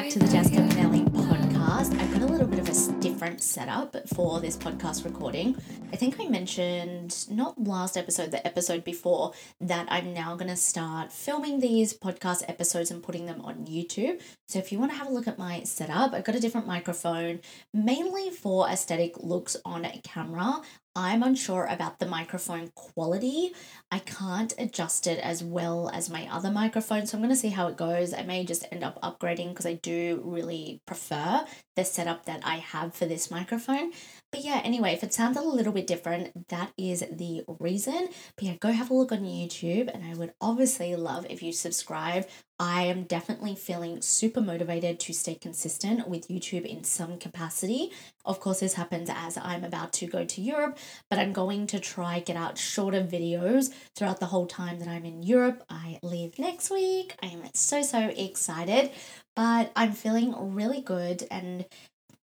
Back to the Jessica Pinelli podcast. I've got a little bit of a different setup for this podcast recording. I think I mentioned not last episode, the episode before, that I'm now going to start filming these podcast episodes and putting them on YouTube. So if you want to have a look at my setup, I've got a different microphone, mainly for aesthetic looks on camera. I'm unsure about the microphone quality. I can't adjust it as well as my other microphone, so I'm going to see how it goes. I may just end up upgrading because I do really prefer the setup that I have for this microphone. But yeah, anyway, if it sounds a little bit different, that is the reason. But yeah, go have a look on YouTube, and I would obviously love if you subscribe. I am definitely feeling super motivated to stay consistent with YouTube in some capacity. Of course, this happens as I'm about to go to Europe, but I'm going to try get out shorter videos throughout the whole time that I'm in Europe. I leave next week. I am so so excited, but I'm feeling really good and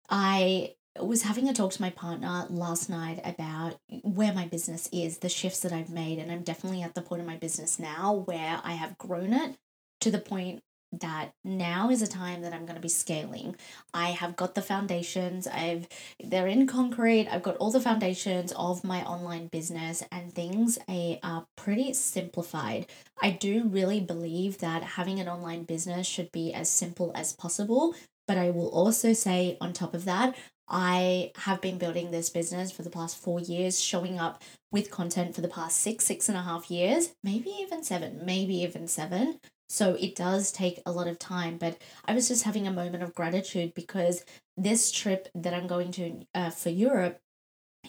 I was having a talk to my partner last night about where my business is, the shifts that I've made, and I'm definitely at the point of my business now where I have grown it to the point that now is a time that I'm going to be scaling. I have got the foundations. I've they're in concrete. I've got all the foundations of my online business and things are pretty simplified. I do really believe that having an online business should be as simple as possible, but I will also say on top of that, I have been building this business for the past four years, showing up with content for the past six, six and a half years, maybe even seven, maybe even seven. So it does take a lot of time. But I was just having a moment of gratitude because this trip that I'm going to uh, for Europe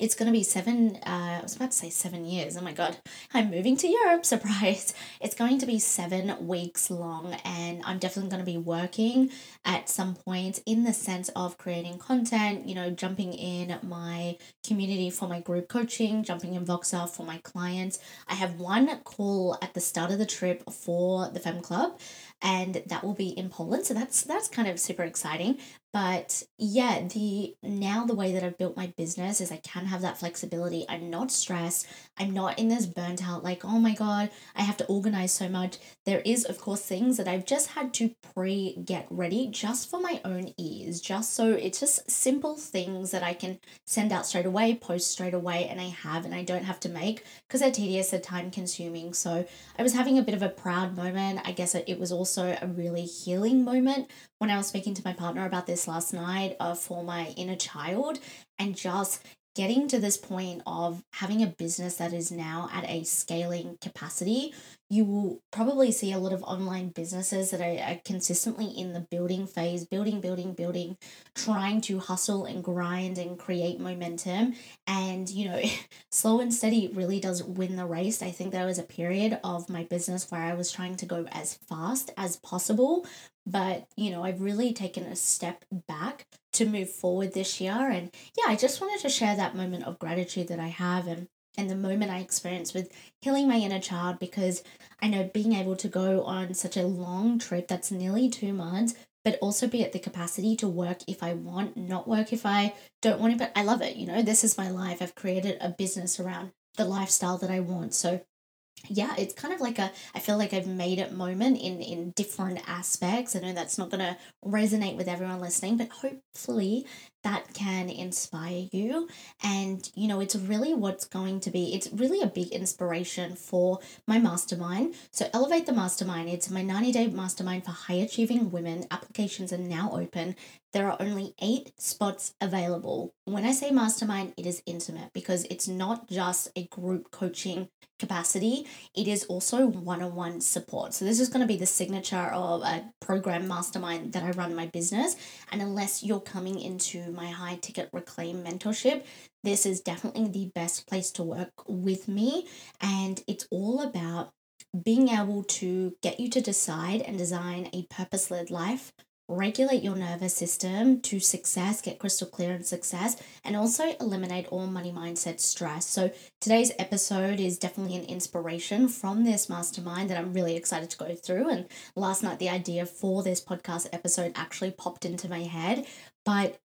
it's going to be seven uh, i was about to say seven years. Oh my god. I'm moving to europe. Surprise. It's going to be seven weeks long and i'm definitely going to be working at some point in the sense of creating content you know jumping in my community for my group coaching jumping in voxer for my clients. I have one call at the start of the trip for the fem club and that will be in poland. So that's that's kind of super exciting. But yeah the now the way that i've built my business is i can have that flexibility. I'm not stressed. I'm not in this burnt out like oh my god i have to organize so much. There is of course things that i've just had to pre get ready just for my own ears just so it's just simple things that i can send out straight away post straight away and i have and i don't have to make because they're tedious they're time consuming. So i was having a bit of a proud moment. I guess it was also a really healing moment when I was speaking to my partner about this last night uh, for my inner child and just getting to this point of having a business that is now at a scaling capacity, you will probably see a lot of online businesses that are, are, consistently in the building phase, building, building, building, trying to hustle and grind and create momentum. And, you know, slow and steady really does win the race. I think there was a period of my business where I was trying to go as fast as possible. But, you know, I've really taken a step back to move forward this year. And yeah, I just wanted to share that moment of gratitude that I have and and the moment I experienced with healing my inner child because I know being able to go on such a long trip that's nearly two months, but also be at the capacity to work if I want, not work if I don't want it, but I love it. You know, this is my life. I've created a business around the lifestyle that I want. So yeah, it's kind of like a I feel like I've made it moment in in different aspects. I know that's not to resonate with everyone listening, but hopefully that can inspire you. And you know it's really what's going to be it's really a big inspiration for my mastermind. So elevate the mastermind it's my 90 day mastermind for high achieving women. Applications are now open. There are only eight spots available. When i say mastermind it is intimate because it's not just a group coaching capacity, it is also one on one support. So, this is going to be the signature of a program mastermind that I run my business. And unless you're coming into my high ticket reclaim mentorship, this is definitely the best place to work with me. And it's all about being able to get you to decide and design a purpose led life regulate your nervous system to success, get crystal clear in success, and also eliminate all money mindset stress. So, today's episode is definitely an inspiration from this mastermind that I'm really excited to go through. And last night, the idea for this podcast episode actually popped into my head. But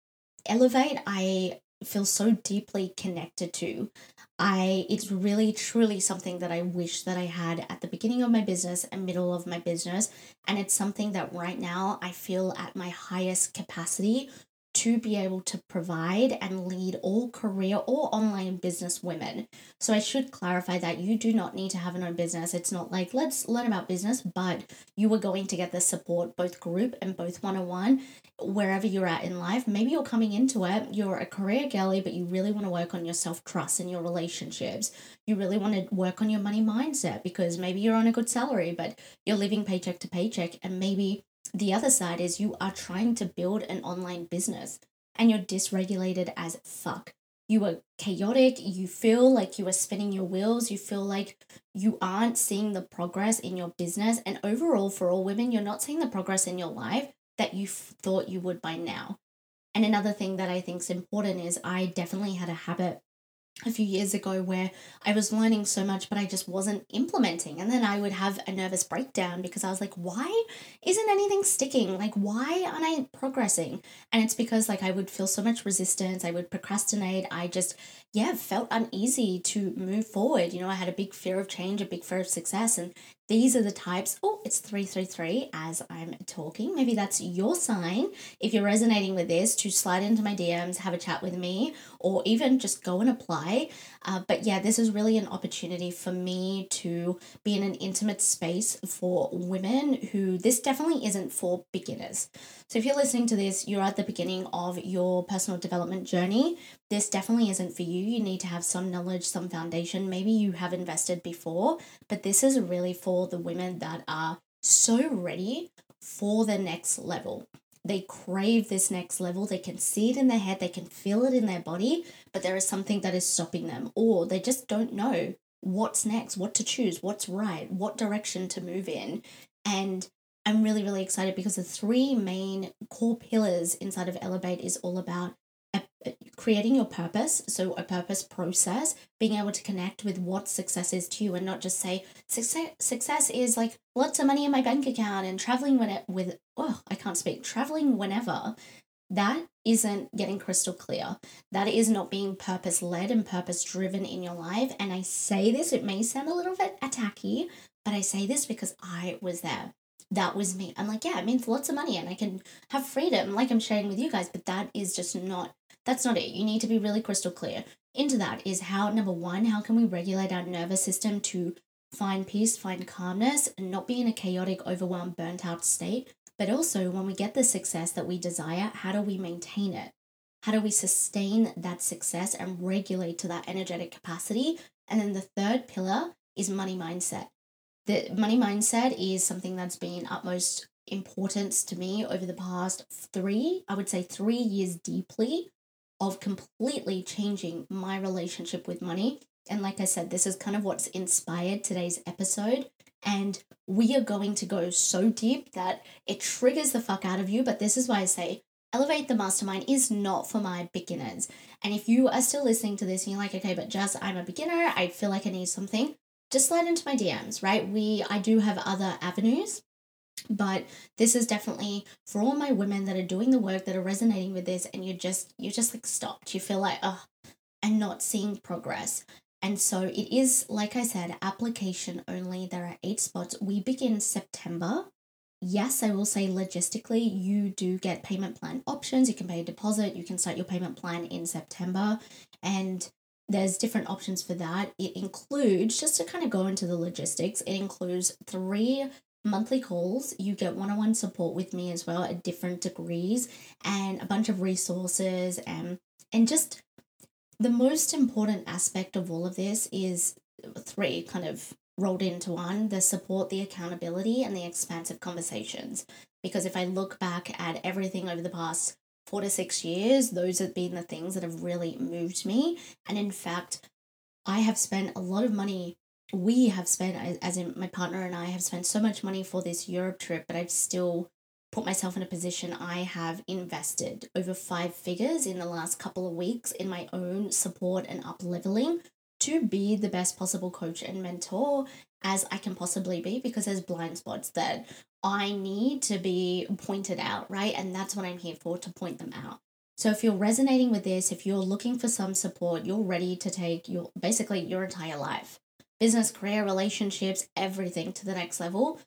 Elevate, I feel so deeply connected to. I it's really truly something that I wish that I had at the beginning of my business and middle of my business and it's something that right now I feel at my highest capacity to be able to provide and lead all career or online business women. So I should clarify that you do not need to have an own business. It's not like let's learn about business, but you are going to get the support both group and both one-on-one wherever you're at in life. Maybe you're coming into it, you're a career girly, but you really want to work on your self-trust and your relationships. You really want to work on your money mindset because maybe you're on a good salary, but you're living paycheck to paycheck and maybe the other side is you are trying to build an online business and you're dysregulated as fuck. You are chaotic, you feel like you are spinning your wheels, you feel like you aren't seeing the progress in your business. And overall, for all women, you're not seeing the progress in your life that you f- thought you would by now. And another thing that I think is important is I definitely had a habit a few years ago where I was learning so much, but I just wasn't implementing. And then I would have a nervous breakdown because I was like, why isn't anything sticking? Like, why aren't I progressing? And it's because, like, I would feel so much resistance. I would procrastinate. I just, yeah, felt uneasy to move forward. You know, I had a big fear of change, a big fear of success. And these are the types. Oh, it's 333 as I'm talking. Maybe that's your sign. If you're resonating with this, to slide into my DMs, have a chat with me, or even just go and apply. Uh, but yeah, this is really an opportunity for me to be in an intimate space for women who this definitely isn't for beginners. So if you're listening to this, you're at the beginning of your personal development journey. This definitely isn't for you. You need to have some knowledge, some foundation. Maybe you have invested before, but this is really for the women that are so ready for the next level. They crave this next level. They can see it in their head, they can feel it in their body, but there is something that is stopping them, or they just don't know what's next, what to choose, what's right, what direction to move in. And I'm really, really excited because the three main core pillars inside of Elevate is all about creating your purpose so a purpose process being able to connect with what success is to you and not just say success success is like lots of money in my bank account and traveling when it with oh i can't speak traveling whenever. That isn't getting crystal clear. That is not being purpose led and purpose driven in your life. And i say this it may sound a little bit attacky but i say this because i was there. That was me. I'm like, yeah, it means lots of money and I can have freedom, like I'm sharing with you guys, but that is just not that's not it. You need to be really crystal clear. Into that is how, number one, how can we regulate our nervous system to find peace, find calmness, and not be in a chaotic, overwhelmed, burnt out state. But also, when we get the success that we desire, how do we maintain it? How do we sustain that success and regulate to that energetic capacity? And then the third pillar is money mindset. The money mindset is something that's been utmost importance to me over the past three, I would say three years deeply of completely changing my relationship with money. And like I said, this is kind of what's inspired today's episode. And we are going to go so deep that it triggers the fuck out of you. But this is why I say Elevate the Mastermind is not for my beginners. And if you are still listening to this and you're like, okay, but just I'm a beginner, I feel like I need something, just slide into my DMs, right? We I do have other avenues but this is definitely for all my women that are doing the work that are resonating with this and you're just you're just like stopped you feel like oh and not seeing progress. And so it is like i said application only. There are eight spots. We begin september. Yes i will say logistically you do get payment plan options. You can pay a deposit. You can start your payment plan in september. And there's different options for that. It includes just to kind of go into the logistics it includes three monthly calls. You get one on one support with me as well at different degrees and a bunch of resources and and just the most important aspect of all of this is three kind of rolled into one the support, the accountability, and the expansive conversations. Because if I look back at everything over the past four to six years, those have been the things that have really moved me. And in fact, I have spent a lot of money we have spent, as in my partner and I, have spent so much money for this Europe trip, but I've still put myself in a position I have invested over five figures in the last couple of weeks in my own support and up leveling to be the best possible coach and mentor as I can possibly be because there's blind spots that I need to be pointed out, right? And that's what I'm here for to point them out. So if you're resonating with this, if you're looking for some support, you're ready to take your basically your entire life, business, career, relationships, everything to the next level.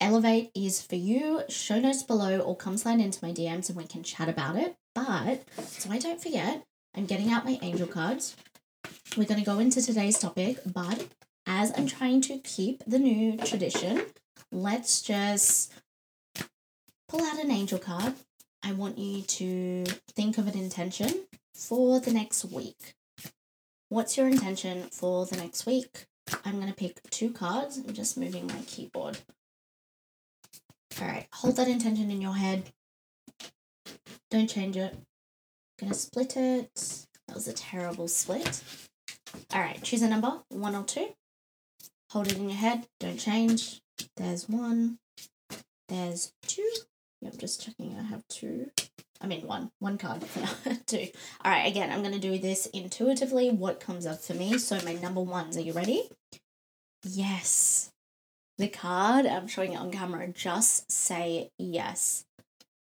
Elevate is for you. Show notes below or come slide into my DMs and we can chat about it. But so I don't forget, I'm getting out my angel cards. We're going to go into today's topic, but as I'm trying to keep the new tradition, let's just pull out an angel card. I want you to think of an intention for the next week. What's your intention for the next week? I'm going to pick two cards. I'm just moving my keyboard. All right, hold that intention in your head. Don't change it. Gonna split it. That was a terrible split. All right, choose a number, one or two. Hold it in your head. Don't change. There's one. There's two. I'm just checking. I have two. I mean, one. One card now. two. All right, again, I'm going to do this intuitively. What comes up for me? So, my number ones. Are you ready? Yes. The card, I'm showing it on camera. Just say yes.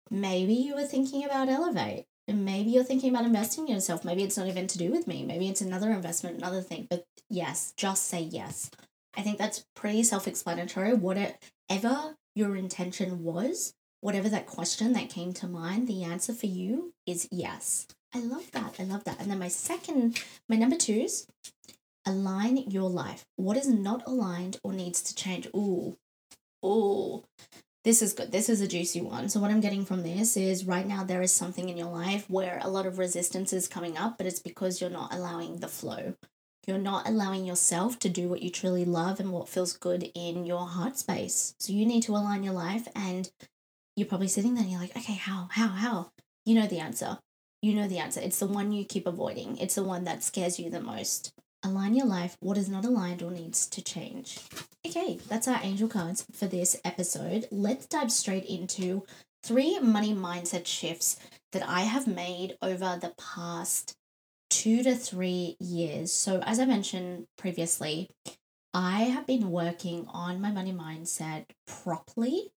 Maybe you were thinking about Elevate. Maybe you're thinking about investing in yourself. Maybe it's not even to do with me. Maybe it's another investment, another thing. But yes, just say yes. I think that's pretty self explanatory. Whatever your intention was, whatever that question that came to mind, the answer for you is yes. I love that. I love that. And then my second, my number twos, align your life. What is not aligned or needs to change? Ooh, ooh, this is good. This is a juicy one. So, what I'm getting from this is right now there is something in your life where a lot of resistance is coming up, but it's because you're not allowing the flow. You're not allowing yourself to do what you truly love and what feels good in your heart space. So you need to align your life and you're probably sitting there and you're like, okay, how, how, how? You know the answer. You know the answer. It's the one you keep avoiding. It's the one that scares you the most. Align your life. What is not aligned or needs to change. Okay, that's our angel cards for this episode. Let's dive straight into three money mindset shifts that I have made over the past two to three years. So, as I mentioned previously, I have been working on my money mindset properly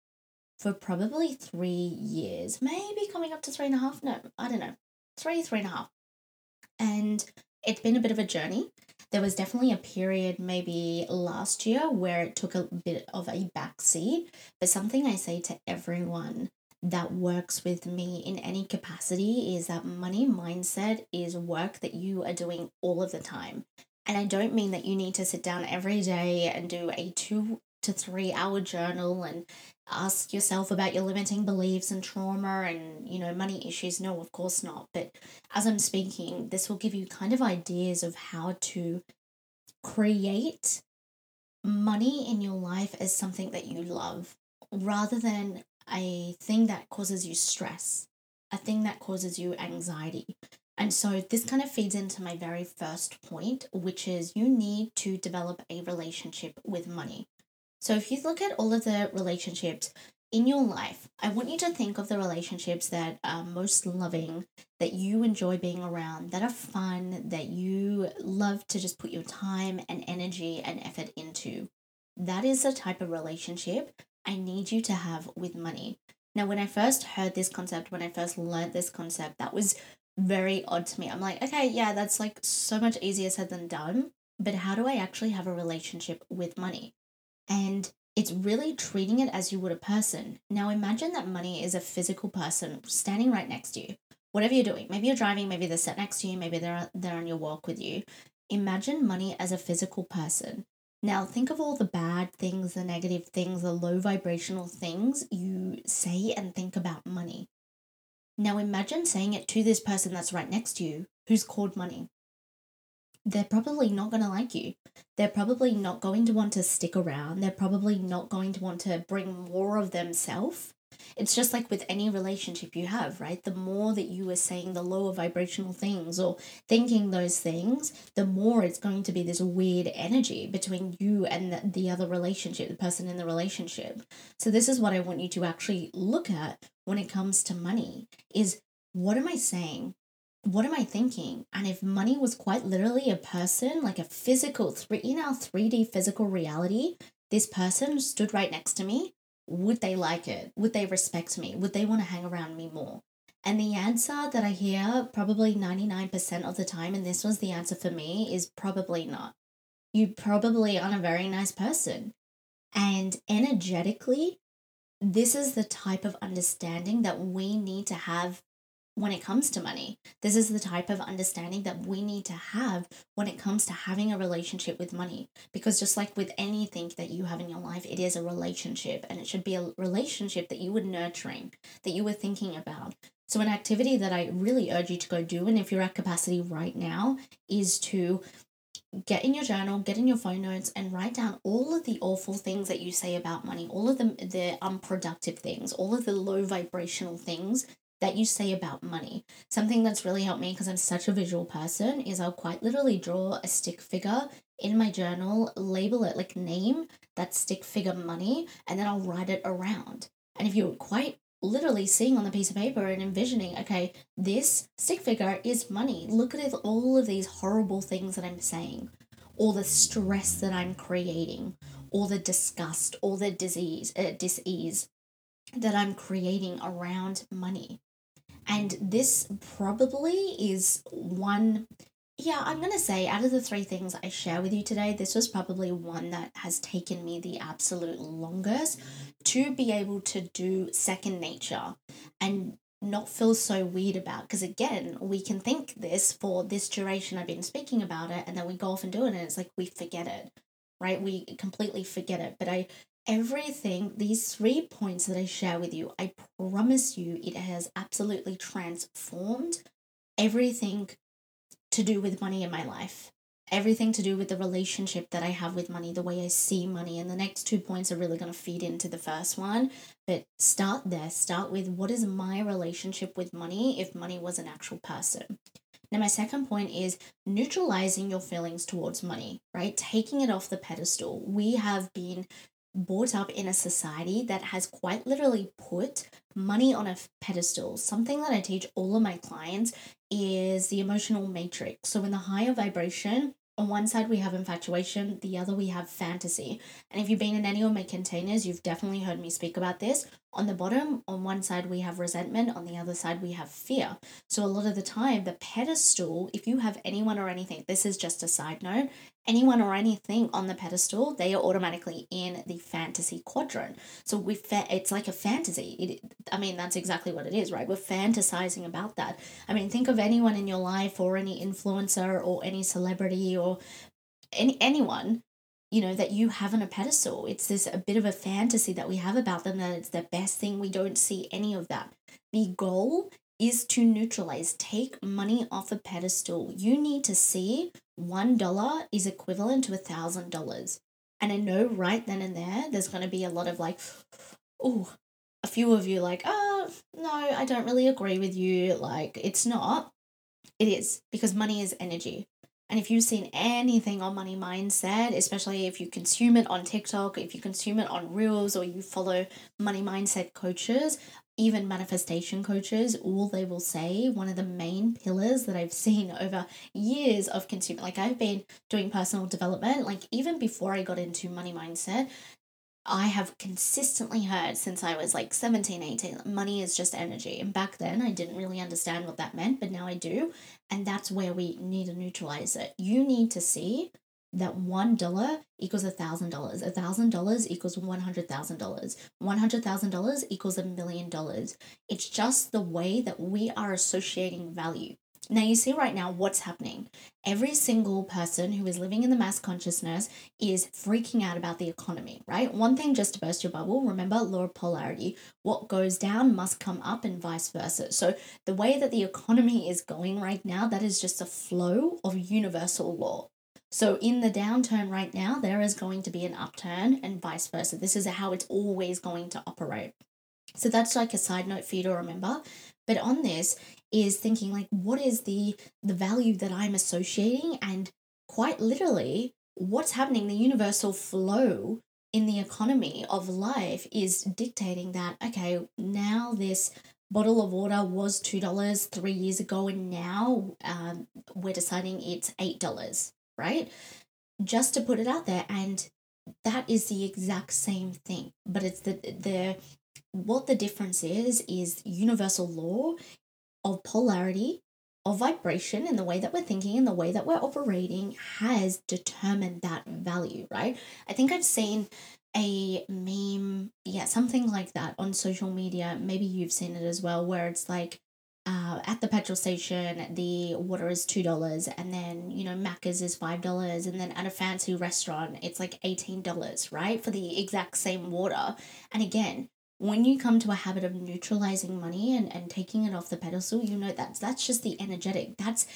for probably three years, maybe coming up to three and a half. No, I don't know, three, three and a half. And it's been a bit of a journey. There was definitely a period, maybe last year, where it took a bit of a backseat. But something I say to everyone that works with me in any capacity is that money mindset is work that you are doing all of the time. And I don't mean that you need to sit down every day and do a two to three hour journal and ask yourself about your limiting beliefs and trauma and you know money issues no of course not but as i'm speaking this will give you kind of ideas of how to create money in your life as something that you love rather than a thing that causes you stress, a thing that causes you anxiety. And so this kind of feeds into my very first point, which is you need to develop a relationship with money. So if you look at all of the relationships in your life, I want you to think of the relationships that are most loving, that you enjoy being around, that are fun, that you love to just put your time and energy and effort into. That is the type of relationship I need you to have with money. Now, when I first heard this concept, when I first learned this concept, that was very odd to me. I'm like, okay, yeah, that's like so much easier said than done. But how do I actually have a relationship with money? And it's really treating it as you would a person. Now, imagine that money is a physical person standing right next to you. Whatever you're doing, maybe you're driving, maybe they're sat next to you, maybe they're, they're on your walk with you. Imagine money as a physical person. Now, think of all the bad things, the negative things, the low vibrational things you say and think about money. Now, imagine saying it to this person that's right next to you who's called money. They're probably not going to like you. They're probably not going to want to stick around. They're probably not going to want to bring more of themselves It's just like with any relationship you have, right? The more that you are saying the lower vibrational things or thinking those things, the more it's going to be this weird energy between you and the, the other relationship, the person in the relationship. So this is what I want you to actually look at when it comes to money is what am I saying? What am I thinking? And if money was quite literally a person, like a physical three in our 3D physical reality, this person stood right next to me, would they like it? Would they respect me? Would they want to hang around me more? And the answer that I hear probably 99% of the time, and this was the answer for me, is probably not. You probably aren't a very nice person. And energetically, this is the type of understanding that we need to have when it comes to money. This is the type of understanding that we need to have when it comes to having a relationship with money. Because just like with anything that you have in your life, it is a relationship and it should be a relationship that you were nurturing, that you were thinking about. So, an activity that I really urge you to go do, and if you're at capacity right now, is to get in your journal, get in your phone notes, and write down all of the awful things that you say about money, all of the, the unproductive things, all of the low vibrational things that you say about money. Something that's really helped me because I'm such a visual person is I'll quite literally draw a stick figure in my journal, label it like name that stick figure money, and then I'll write it around. And if you're quite literally seeing on the piece of paper and envisioning, okay, this stick figure is money. Look at all of these horrible things that I'm saying, all the stress that I'm creating, all the disgust, all the disease, uh, disease that I'm creating around money. And this probably is one, yeah, I'm going to say out of the three things I share with you today, this was probably one that has taken me the absolute longest to be able to do second nature and not feel so weird about. Because again we can think this for this duration i've been speaking about it and then we go off and do it and it's like we forget it right? We completely forget it. But i everything, these three points that I share with you, I promise you it has absolutely transformed everything to do with money in my life. Everything to do with the relationship that I have with money, the way I see money. And the next two points are really going to feed into the first one. But start there. Start with what is my relationship with money if money was an actual person? Now, my second point is neutralizing your feelings towards money, right? Taking it off the pedestal. We have been brought up in a society that has quite literally put money on a pedestal. Something that I teach all of my clients is the emotional matrix. So, in the higher vibration, on one side we have infatuation, the other we have fantasy. And if you've been in any of my containers, you've definitely heard me speak about this. On the bottom, on one side we have resentment, on the other side we have fear. So a lot of the time, the pedestal, if you have anyone or anything, this is just a side note, anyone or anything on the pedestal, they are automatically in the fantasy quadrant. So we fa- it's like a fantasy. It, I mean, that's exactly what it is, right? We're fantasizing about that. I mean, think of anyone in your life or any influencer or any celebrity or any anyone you know that you have on a pedestal it's this a bit of a fantasy that we have about them that it's the best thing we don't see any of that the goal is to neutralize take money off a pedestal you need to see one dollar is equivalent to a thousand dollars. And I know right then and there, there's going to be a lot of like, oh, a few of you like, oh, no, I don't really agree with you. Like, it's not. It is because money is energy. And if you've seen anything on money mindset, especially if you consume it on TikTok, if you consume it on Reels, or you follow money mindset coaches, even manifestation coaches, all they will say, one of the main pillars that I've seen over years of consumer, like I've been doing personal development, like even before I got into money mindset, I have consistently heard since I was like 17, 18, money is just energy. And back then I didn't really understand what that meant, but now I do. And that's where we need to neutralize it. You need to see that one dollar equals a thousand dollars. A thousand dollars equals one hundred thousand dollars. One hundred thousand dollars equals a million dollars. It's just the way that we are associating value. Now, you see right now what's happening. Every single person who is living in the mass consciousness is freaking out about the economy, right? One thing just to burst your bubble remember law of polarity. What goes down must come up, and vice versa. So, the way that the economy is going right now, that is just a flow of universal law. So, in the downturn right now, there is going to be an upturn and vice versa. This is how it's always going to operate. So that's like a side note for you to remember. But on this is thinking like what is the the value that I'm associating? And quite literally what's happening the universal flow in the economy of life is dictating that okay now this bottle of water was two dollars three years ago and now um, we're deciding it's eight dollars right? Just to put it out there and that is the exact same thing but it's the the what the difference is is universal law of polarity of vibration in the way that we're thinking and the way that we're operating has determined that value, right? I think I've seen a meme, yeah, something like that on social media. Maybe you've seen it as well, where it's like, uh, at the petrol station, the water is two dollars, and then you know Macca's is five dollars, and then at a fancy restaurant, it's like eighteen dollars, right, for the exact same water. And again, when you come to a habit of neutralizing money and, and taking it off the pedestal, you know that's that's just the energetic. That's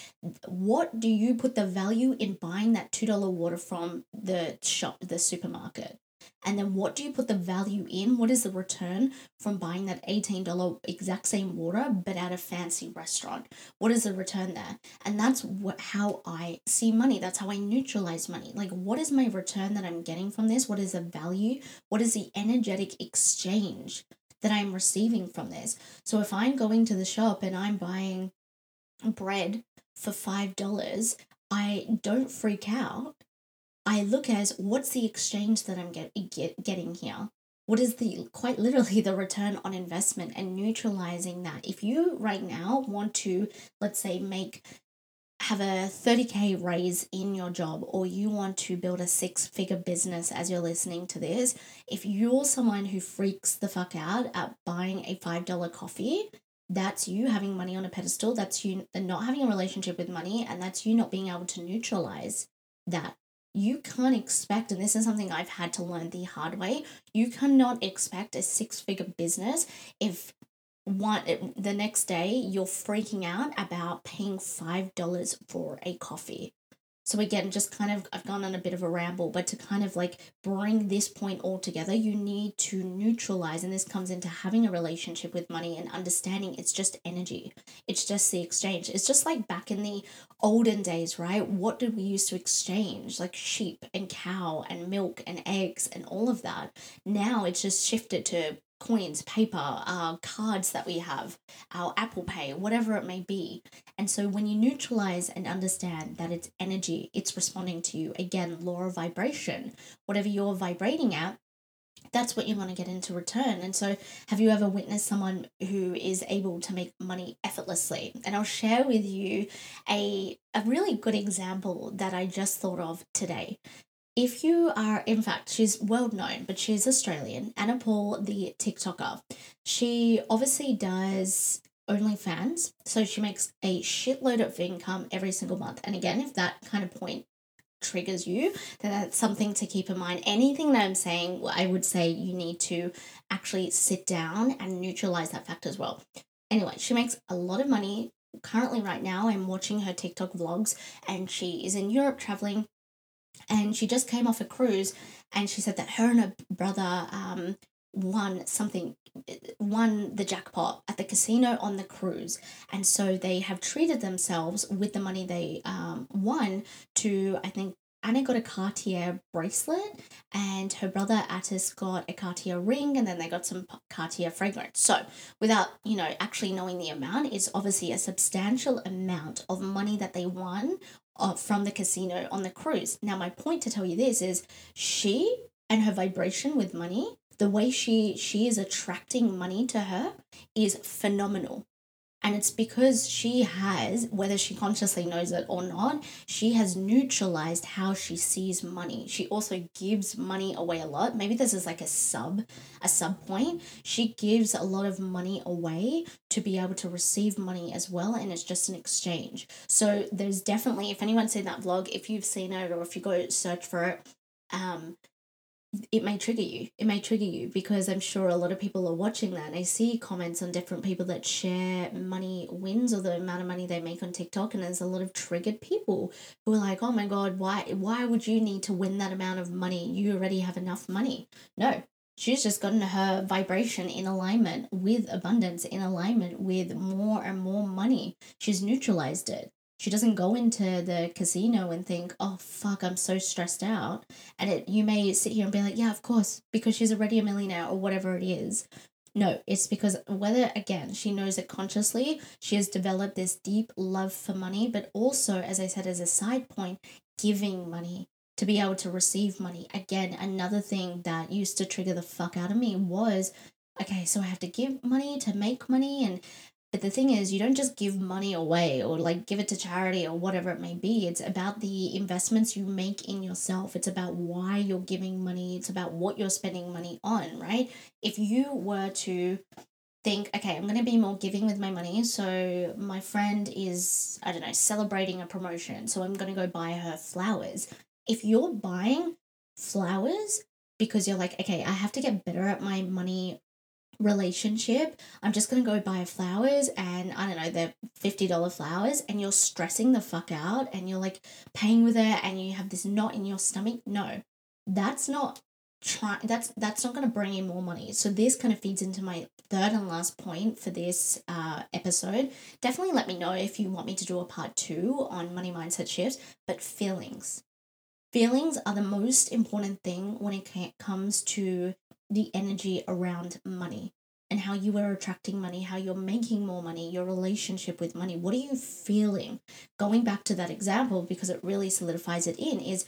what do you put the value in buying that two dollar water from the shop, the supermarket? And then what do you put the value in? What is the return from buying that $18 exact same water but at a fancy restaurant? What is the return there? And that's what how I see money. That's how I neutralize money. Like what is my return that I'm getting from this? What is the value? What is the energetic exchange that I'm receiving from this? So if I'm going to the shop and I'm buying bread for $5, I don't freak out I look as what's the exchange that I'm get, get getting here? What is the quite literally the return on investment and neutralizing that? If you right now want to, let's say, make have a 30k raise in your job or you want to build a six figure business as you're listening to this, if you're someone who freaks the fuck out at buying a $5 coffee, that's you having money on a pedestal, that's you not having a relationship with money, and that's you not being able to neutralize that you can't expect, and this is something I've had to learn the hard way, you cannot expect a six figure business if one the next day you're freaking out about paying five dollars for a coffee so again, just kind of I've gone on a bit of a ramble, but to kind of like bring this point all together, you need to neutralize, and this comes into having a relationship with money and understanding it's just energy. It's just the exchange. It's just like back in the olden days, right? What did we use to exchange? Like sheep and cow and milk and eggs and all of that. Now it's just shifted to coins, paper, uh, cards that we have, our Apple Pay, whatever it may be. And so when you neutralize and understand that it's energy, it's responding to you, again, law of vibration, whatever you're vibrating at, that's what you want to get into return. And so, have you ever witnessed someone who is able to make money effortlessly? And I'll share with you a, a really good example that I just thought of today if you are, in fact, she's world known, but she's Australian, Anna Paul, the TikToker. She obviously does OnlyFans, so she makes a shitload of income every single month. And again, if that kind of point triggers you, then that's something to keep in mind. Anything that I'm saying, I would say you need to actually sit down and neutralize that fact as well. Anyway, she makes a lot of money. Currently, right now, I'm watching her TikTok vlogs, and she is in Europe traveling and she just came off a cruise and she said that her and her brother um, won something won the jackpot at the casino on the cruise and so they have treated themselves with the money they um, won to i think Anna got a Cartier bracelet, and her brother Attis got a Cartier ring, and then they got some Cartier fragrance. So, without you know actually knowing the amount, it's obviously a substantial amount of money that they won Uh, from the casino on the cruise. Now, my point to tell you this is she and her vibration with money, the way she she is attracting money to her is phenomenal. And it's because she has, whether she consciously knows it or not, she has neutralized how she sees money. She also gives money away a lot. Maybe this is like a sub, a sub point. She gives a lot of money away to be able to receive money as well. And it's just an exchange. So there's definitely, if anyone's seen that vlog, if you've seen it or if you go search for it, um, it may trigger you. It may trigger you because I'm sure a lot of people are watching that. I see comments on different people that share money wins or the amount of money they make on TikTok, and there's a lot of triggered people who are like, "Oh my god, why why would you need to win that amount of money? You already have enough money." No, She's just gotten her vibration in alignment with abundance, in alignment with more and more money. She's neutralized it. She doesn't go into the casino and think, oh, fuck, I'm so stressed out. And it, you may sit here and be like, yeah, of course, because she's already a millionaire or whatever it is. No, it's because whether, again, she knows it consciously, she has developed this deep love for money, but also, as I said, as a side point, giving money to be able to receive money. Again, another thing that used to trigger the fuck out of me was okay, so I have to give money to make money and but the thing is, you don't just give money away or like give it to charity or whatever it may be. It's about the investments you make in yourself. It's about why you're giving money. It's about what you're spending money on, right? If you were to think, okay, I'm going to be more giving with my money. So my friend is, I don't know, celebrating a promotion. So I'm going to go buy her flowers. If you're buying flowers because you're like, okay, I have to get better at my money relationship, I'm just gonna go buy flowers and I don't know, they're $50 flowers and you're stressing the fuck out and you're like paying with it and you have this knot in your stomach. No, that's not try that's that's not going to bring in more money. So this kind of feeds into my third and last point for this uh episode. Definitely let me know if you want me to do a part two on money mindset shifts but feelings. Feelings are the most important thing when it comes to the energy around money and how you are attracting money, how you're making more money, your relationship with money. What are you feeling? Going back to that example, because it really solidifies it in, is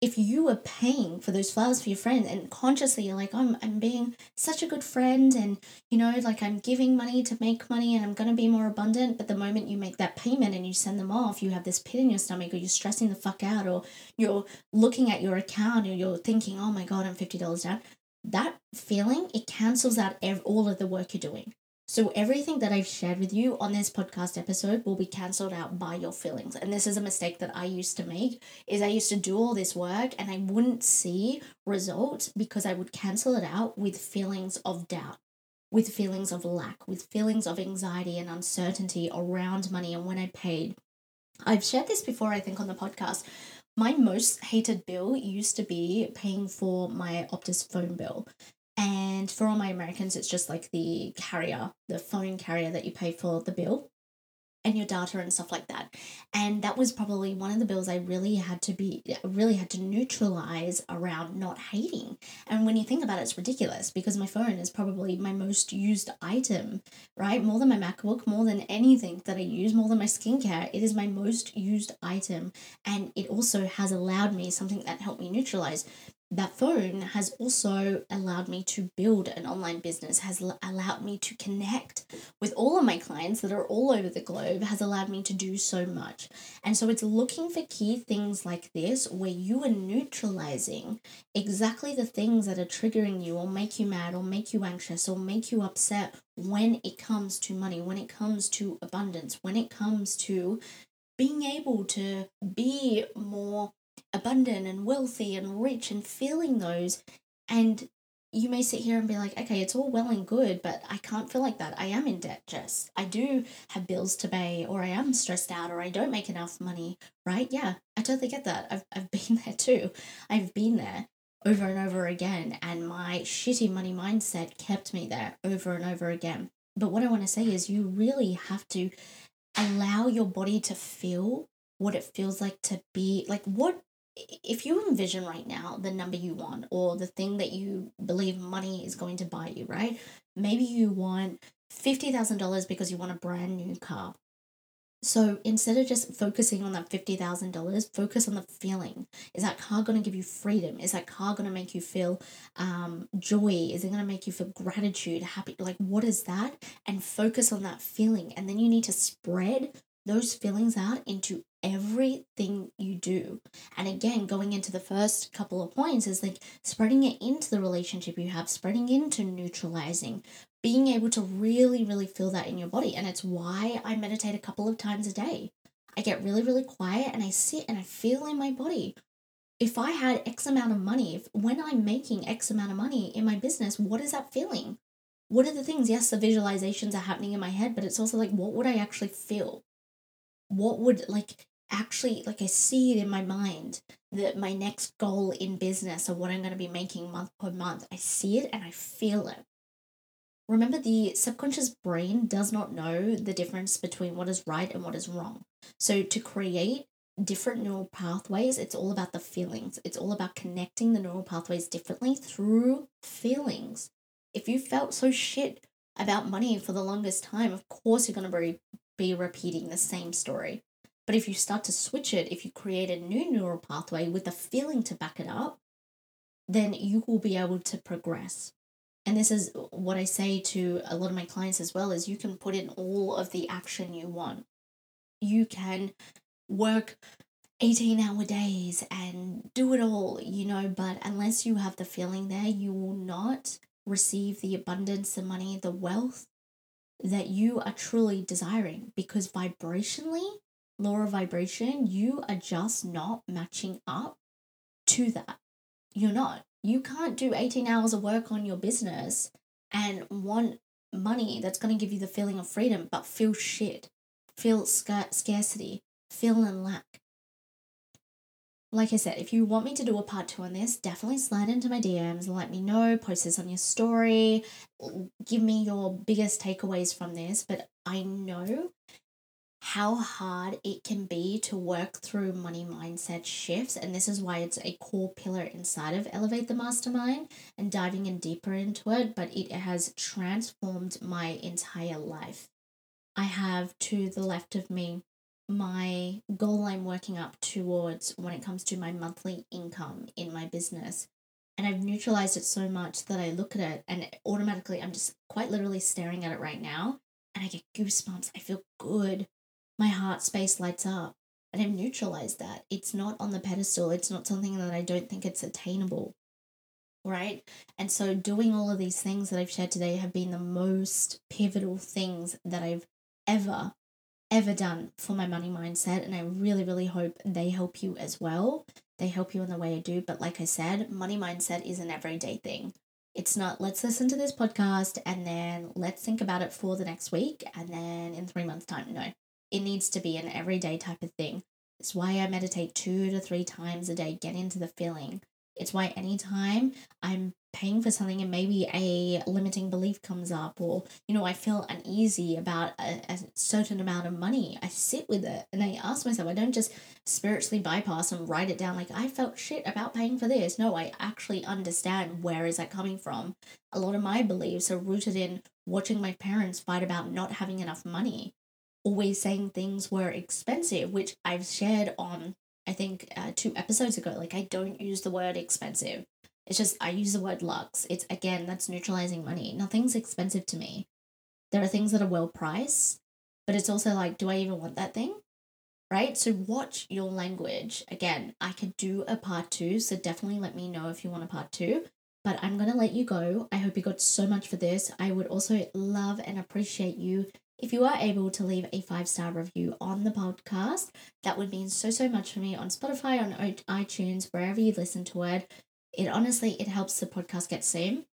if you are paying for those flowers for your friend and consciously you're like, I'm, I'm being such a good friend and, you know, like I'm giving money to make money and I'm going to be more abundant. But the moment you make that payment and you send them off, you have this pit in your stomach or you're stressing the fuck out or you're looking at your account or you're thinking, oh my God, I'm $50 down that feeling it cancels out ev- all of the work you're doing. So everything that i've shared with you on this podcast episode will be cancelled out by your feelings. And this is a mistake that i used to make is i used to do all this work and i wouldn't see results because i would cancel it out with feelings of doubt with feelings of lack with feelings of anxiety and uncertainty around money and when i paid. I've shared this before i think on the podcast my most hated bill used to be paying for my Optus phone bill. And for all my Americans, it's just like the carrier, the phone carrier that you pay for the bill and your data and stuff like that. And that was probably one of the bills I really had to be really had to neutralize around not hating. And when you think about it, it's ridiculous because my phone is probably my most used item, right? More than my MacBook, more than anything that I use, more than my skincare. It is my most used item. And it also has allowed me something that helped me neutralize that phone has also allowed me to build an online business has l- allowed me to connect with all of my clients that are all over the globe has allowed me to do so much. And so it's looking for key things like this where you are neutralizing exactly the things that are triggering you or make you mad or make you anxious or make you upset when it comes to money when it comes to abundance when it comes to being able to be more abundant and wealthy and rich and feeling those. And you may sit here and be like, okay, it's all well and good, but I can't feel like that. I am in debt, Jess. I do have bills to pay, or I am stressed out, or I don't make enough money, right? Yeah, I totally get that. I've, I've been there too. I've been there over and over again, and my shitty money mindset kept me there over and over again. But what I want to say is, you really have to allow your body to feel what it feels like to be like what if you envision right now the number you want or the thing that you believe money is going to buy you, right? Maybe you want $50,000 because you want a brand new car. So instead of just focusing on that $50,000, focus on the feeling. Is that car going to give you freedom? Is that car going to make you feel um, joy? Is it going to make you feel gratitude, happy? Like, what is that? And focus on that feeling. And then you need to spread those feelings out into everything you do. And again, going into the first couple of points is like spreading it into the relationship you have, spreading into neutralizing, being able to really, really feel that in your body. And it's why I meditate a couple of times a day. I get really, really quiet and I sit and I feel in my body. If I had X amount of money, if when I'm making X amount of money in my business, what is that feeling? What are the things? Yes, the visualizations are happening in my head, but it's also like, what would I actually feel? What would like actually like I see it in my mind that my next goal in business or what I'm going to be making month per month. I see it and I feel it. Remember, the subconscious brain does not know the difference between what is right and what is wrong. So, to create different neural pathways, it's all about the feelings. It's all about connecting the neural pathways differently through feelings. If you felt so shit about money for the longest time, of course you're going to be, be repeating the same story. But if you start to switch it, if you create a new neural pathway with a feeling to back it up, then you will be able to progress and this is what I say to a lot of my clients as well is you can put in all of the action you want. You can work 18 hour days and do it all, you know, but unless you have the feeling there, you will not receive the abundance, the money, the wealth that you are truly desiring because vibrationally, law of vibration, you are just not matching up to that. You're not you can't do 18 hours of work on your business and want money that's going to give you the feeling of freedom, but feel shit, feel scar- scarcity, feel in lack. Like I said, if you want me to do a part two on this, definitely slide into my DMs let me know. Post this on your story. Give me your biggest takeaways from this. But I know how hard it can be to work through money mindset shifts. And this is why it's a core pillar inside of Elevate the Mastermind and diving in deeper into it. But it has transformed my entire life. I have to the left of me my goal I'm working up towards when it comes to my monthly income in my business. And I've neutralized it so much that I look at it and automatically I'm just quite literally staring at it right now and I get goosebumps. I feel good my heart space lights up. And I've neutralized that. It's not on the pedestal. It's not something that I don't think it's attainable. Right? And so doing all of these things that I've shared today have been the most pivotal things that I've ever, ever done for my money mindset. And I really, really hope they help you as well. They help you in the way I do. But like I said, money mindset is an everyday thing. It's not let's listen to this podcast and then let's think about it for the next week and then in three months' time. No, it needs to be an everyday type of thing. It's why I meditate two to three times a day, get into the feeling. It's why anytime I'm paying for something and maybe a limiting belief comes up or, you know, I feel uneasy about a, a certain amount of money, I sit with it and I ask myself, I don't just spiritually bypass and write it down like I felt shit about paying for this. No, I actually understand where is that coming from. A lot of my beliefs are rooted in watching my parents fight about not having enough money always saying things were expensive, which I've shared on, I think, uh, two episodes ago. Like, I don't use the word expensive. It's just, I use the word lux. It's, again, that's neutralizing money. Nothing's expensive to me. There are things that are well priced, but it's also like, do I even want that thing? Right? So, watch your language. Again, I could do a part two, so definitely let me know if you want a part two but I'm going to let you go. I hope you got so much for this. I would also love and appreciate you if you are able to leave a five star review on the podcast, that would mean so, so much for me on Spotify, on iTunes, wherever you listen to it. It honestly, it helps the podcast get seen.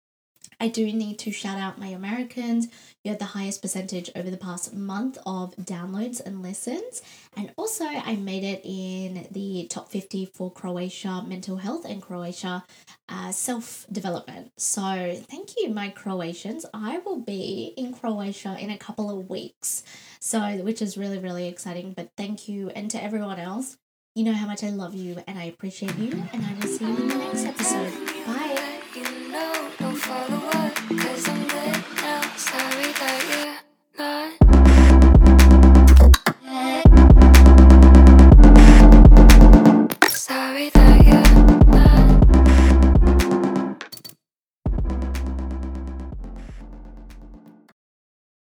I do need to shout out my Americans. You had the highest percentage over the past month of downloads and listens. And also, I made it in the top 50 for Croatia mental health and Croatia uh, self development. So, thank you, my Croatians. I will be in Croatia in a couple of weeks. So, which is really, really exciting. But thank you. And to everyone else, you know how much I love you and I appreciate you. And I will see you in the next episode.